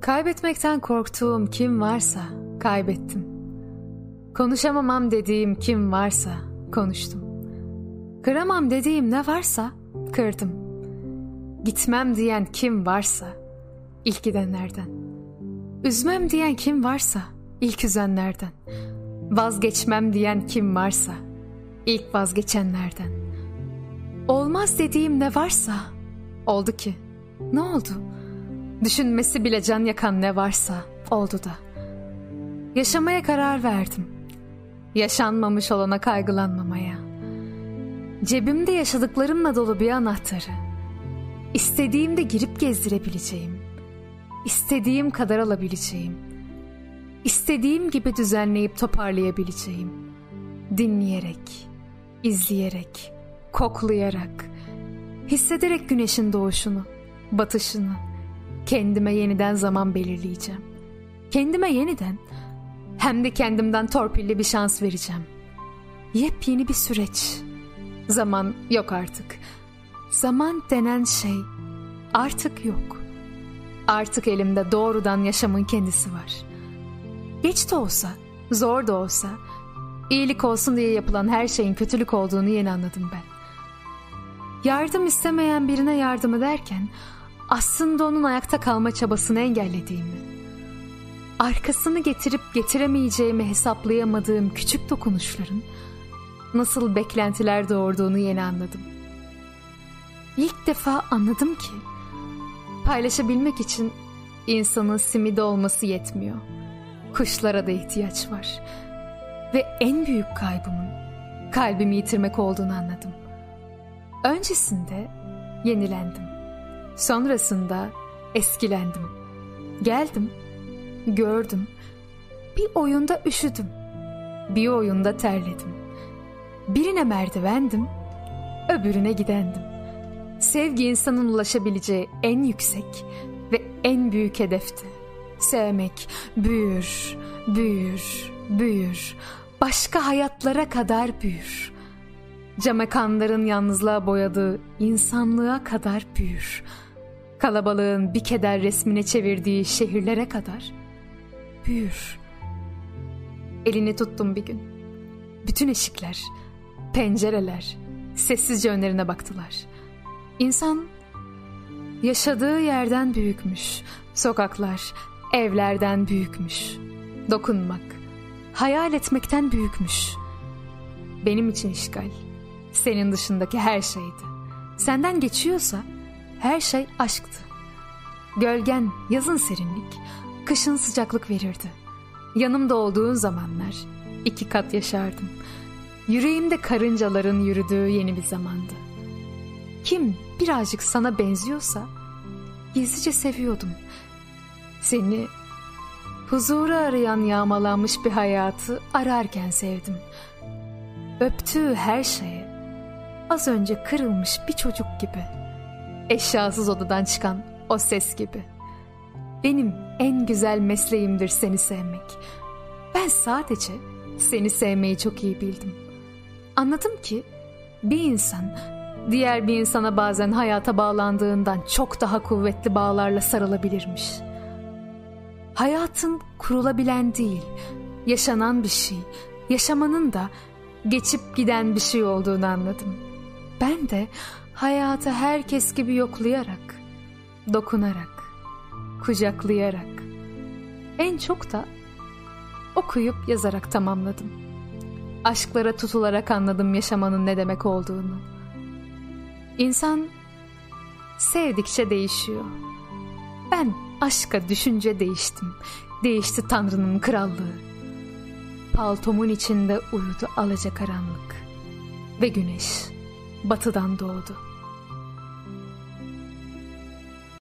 Kaybetmekten korktuğum kim varsa kaybettim. Konuşamamam dediğim kim varsa konuştum. Kıramam dediğim ne varsa kırdım. Gitmem diyen kim varsa ilk gidenlerden. Üzmem diyen kim varsa ilk üzenlerden. Vazgeçmem diyen kim varsa ilk vazgeçenlerden. Olmaz dediğim ne varsa oldu ki. Ne oldu? Düşünmesi bile can yakan ne varsa oldu da. Yaşamaya karar verdim. Yaşanmamış olana kaygılanmamaya. Cebimde yaşadıklarımla dolu bir anahtarı. İstediğimde girip gezdirebileceğim. İstediğim kadar alabileceğim. İstediğim gibi düzenleyip toparlayabileceğim. Dinleyerek, izleyerek, koklayarak, hissederek güneşin doğuşunu, batışını, kendime yeniden zaman belirleyeceğim. Kendime yeniden hem de kendimden torpilli bir şans vereceğim. Yepyeni bir süreç. Zaman yok artık. Zaman denen şey artık yok. Artık elimde doğrudan yaşamın kendisi var. Geç de olsa, zor da olsa, iyilik olsun diye yapılan her şeyin kötülük olduğunu yeni anladım ben. Yardım istemeyen birine yardım ederken aslında onun ayakta kalma çabasını engellediğimi, arkasını getirip getiremeyeceğimi hesaplayamadığım küçük dokunuşların nasıl beklentiler doğurduğunu yeni anladım. İlk defa anladım ki paylaşabilmek için insanın simide olması yetmiyor. Kuşlara da ihtiyaç var. Ve en büyük kaybımın kalbimi yitirmek olduğunu anladım. Öncesinde yenilendim. Sonrasında eskilendim. Geldim, gördüm. Bir oyunda üşüdüm. Bir oyunda terledim. Birine merdivendim, öbürüne gidendim. Sevgi insanın ulaşabileceği en yüksek ve en büyük hedefti. Sevmek büyür, büyür, büyür. Başka hayatlara kadar büyür. Camekanların yalnızlığa boyadığı insanlığa kadar büyür. Kalabalığın bir keder resmine çevirdiği şehirlere kadar büyür. Elini tuttum bir gün. Bütün eşikler, pencereler sessizce önlerine baktılar. İnsan yaşadığı yerden büyükmüş. Sokaklar, evlerden büyükmüş. Dokunmak, hayal etmekten büyükmüş. Benim için işgal, senin dışındaki her şeydi. Senden geçiyorsa her şey aşktı. Gölgen yazın serinlik, kışın sıcaklık verirdi. Yanımda olduğun zamanlar iki kat yaşardım. Yüreğimde karıncaların yürüdüğü yeni bir zamandı. Kim birazcık sana benziyorsa gizlice seviyordum. Seni huzuru arayan yağmalanmış bir hayatı ararken sevdim. Öptüğü her şeye az önce kırılmış bir çocuk gibi. Eşyasız odadan çıkan o ses gibi. Benim en güzel mesleğimdir seni sevmek. Ben sadece seni sevmeyi çok iyi bildim. Anladım ki bir insan diğer bir insana bazen hayata bağlandığından çok daha kuvvetli bağlarla sarılabilirmiş. Hayatın kurulabilen değil, yaşanan bir şey, yaşamanın da geçip giden bir şey olduğunu anladım. Ben de hayatı herkes gibi yoklayarak, dokunarak, kucaklayarak, en çok da okuyup yazarak tamamladım. Aşklara tutularak anladım yaşamanın ne demek olduğunu. İnsan sevdikçe değişiyor. Ben aşka düşünce değiştim. Değişti Tanrı'nın krallığı. Paltomun içinde uyudu alacakaranlık. Ve güneş batıdan doğdu.